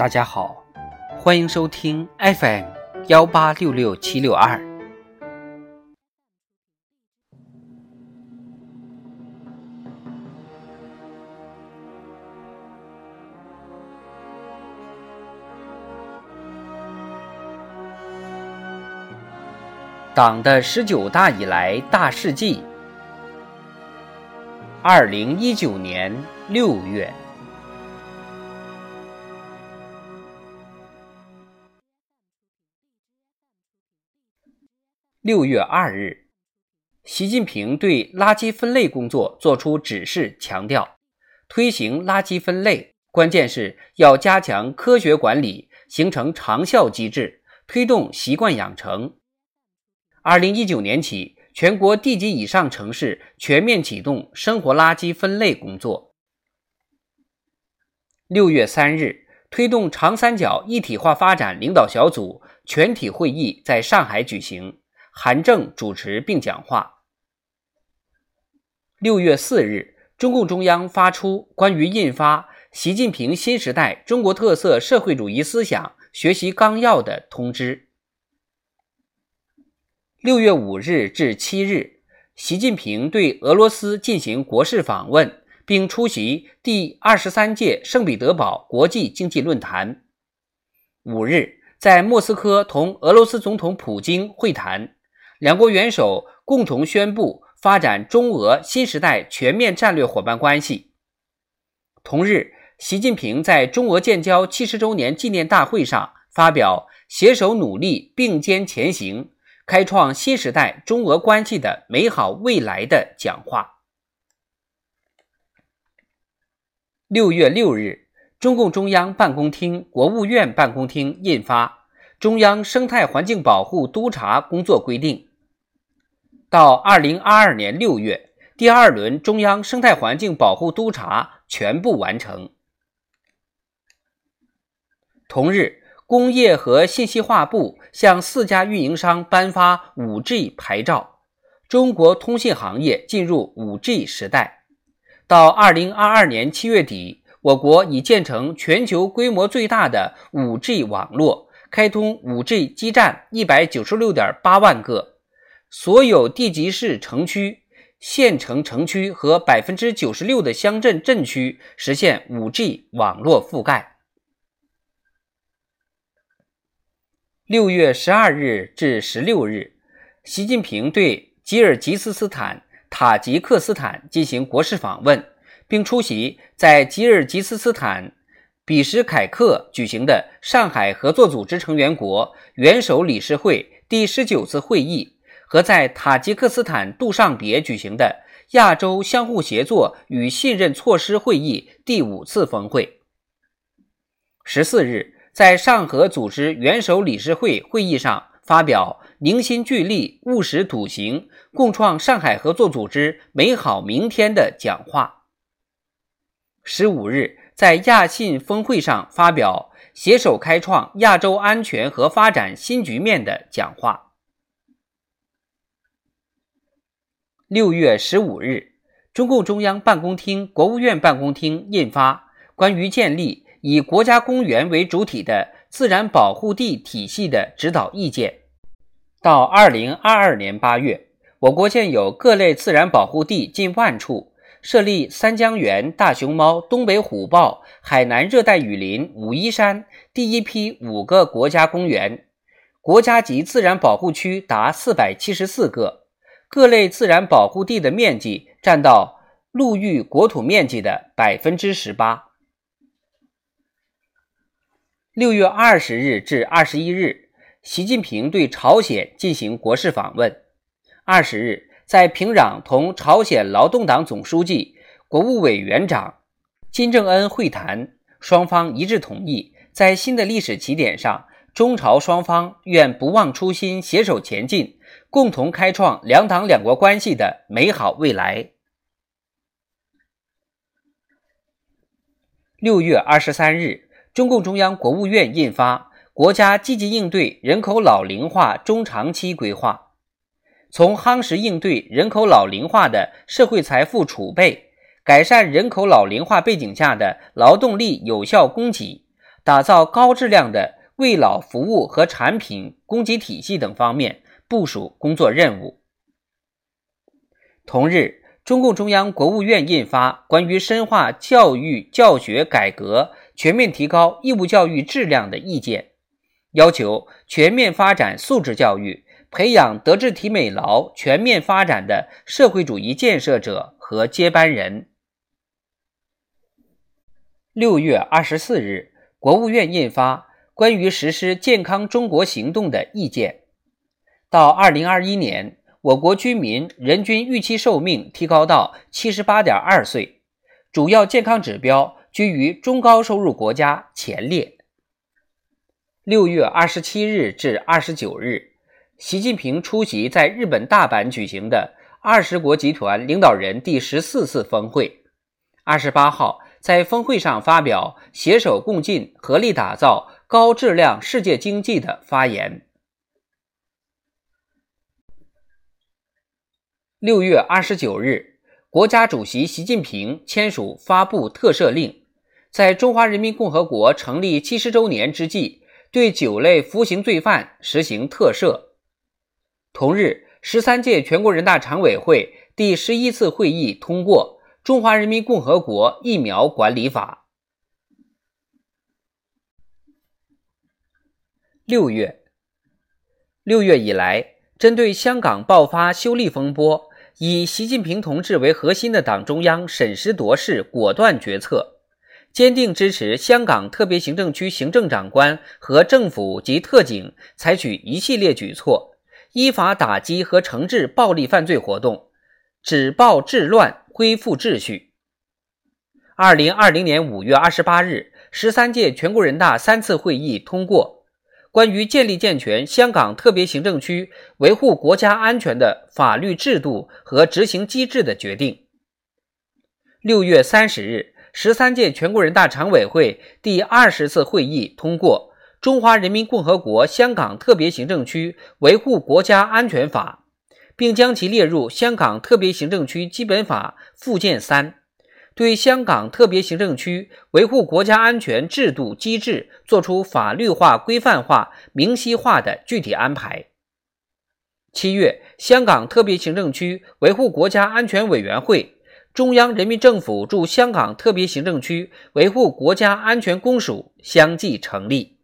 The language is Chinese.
大家好，欢迎收听 FM 幺八六六七六二。党的十九大以来大事记，二零一九年六月。六月二日，习近平对垃圾分类工作作出指示，强调推行垃圾分类，关键是要加强科学管理，形成长效机制，推动习惯养成。二零一九年起，全国地级以上城市全面启动生活垃圾分类工作。六月三日，推动长三角一体化发展领导小组全体会议在上海举行。韩正主持并讲话。六月四日，中共中央发出关于印发《习近平新时代中国特色社会主义思想学习纲要》的通知。六月五日至七日，习近平对俄罗斯进行国事访问，并出席第二十三届圣彼得堡国际经济论坛。五日，在莫斯科同俄罗斯总统普京会谈。两国元首共同宣布发展中俄新时代全面战略伙伴关系。同日，习近平在中俄建交七十周年纪念大会上发表“携手努力，并肩前行，开创新时代中俄关系的美好未来”的讲话。六月六日，中共中央办公厅、国务院办公厅印发《中央生态环境保护督察工作规定》。到二零二二年六月，第二轮中央生态环境保护督查全部完成。同日，工业和信息化部向四家运营商颁发五 G 牌照，中国通信行业进入五 G 时代。到二零二二年七月底，我国已建成全球规模最大的五 G 网络，开通五 G 基站一百九十六点八万个。所有地级市城区、县城城区和百分之九十六的乡镇镇区实现五 G 网络覆盖。六月十二日至十六日，习近平对吉尔吉斯斯坦、塔吉克斯坦进行国事访问，并出席在吉尔吉斯斯坦比什凯克举行的上海合作组织成员国元首理事会第十九次会议。和在塔吉克斯坦杜尚别举行的亚洲相互协作与信任措施会议第五次峰会。十四日，在上合组织元首理事会会议上发表“凝心聚力，务实笃行，共创上海合作组织美好明天”的讲话。十五日，在亚信峰会上发表“携手开创亚洲安全和发展新局面”的讲话。六月十五日，中共中央办公厅、国务院办公厅印发《关于建立以国家公园为主体的自然保护地体系的指导意见》。到二零二二年八月，我国现有各类自然保护地近万处，设立三江源、大熊猫、东北虎豹、海南热带雨林、武夷山第一批五个国家公园，国家级自然保护区达四百七十四个。各类自然保护地的面积占到陆域国土面积的百分之十八。六月二十日至二十一日，习近平对朝鲜进行国事访问。二十日，在平壤同朝鲜劳动党总书记、国务委员长金正恩会谈，双方一致同意，在新的历史起点上，中朝双方愿不忘初心，携手前进。共同开创两党两国关系的美好未来。六月二十三日，中共中央、国务院印发《国家积极应对人口老龄化中长期规划》，从夯实应对人口老龄化的社会财富储备，改善人口老龄化背景下的劳动力有效供给，打造高质量的为老服务和产品供给体系等方面部署工作任务。同日，中共中央、国务院印发《关于深化教育教学改革、全面提高义务教育质量的意见》，要求全面发展素质教育，培养德智体美劳全面发展的社会主义建设者和接班人。六月二十四日。国务院印发关于实施健康中国行动的意见，到二零二一年，我国居民人均预期寿命提高到七十八点二岁，主要健康指标居于中高收入国家前列。六月二十七日至二十九日，习近平出席在日本大阪举行的二十国集团领导人第十四次峰会。二十八号。在峰会上发表“携手共进，合力打造高质量世界经济”的发言。六月二十九日，国家主席习近平签署发布特赦令，在中华人民共和国成立七十周年之际，对九类服刑罪犯实行特赦。同日，十三届全国人大常委会第十一次会议通过。《中华人民共和国疫苗管理法》。六月，六月以来，针对香港爆发修例风波，以习近平同志为核心的党中央审时度势，果断决策，坚定支持香港特别行政区行政长官和政府及特警采取一系列举措，依法打击和惩治暴力犯罪活动，止暴制乱。恢复秩序。二零二零年五月二十八日，十三届全国人大三次会议通过《关于建立健全香港特别行政区维护国家安全的法律制度和执行机制的决定》。六月三十日，十三届全国人大常委会第二十次会议通过《中华人民共和国香港特别行政区维护国家安全法》。并将其列入香港特别行政区基本法附件三，对香港特别行政区维护国家安全制度机制作出法律化、规范化、明晰化的具体安排。七月，香港特别行政区维护国家安全委员会、中央人民政府驻香港特别行政区维护国家安全公署相继成立。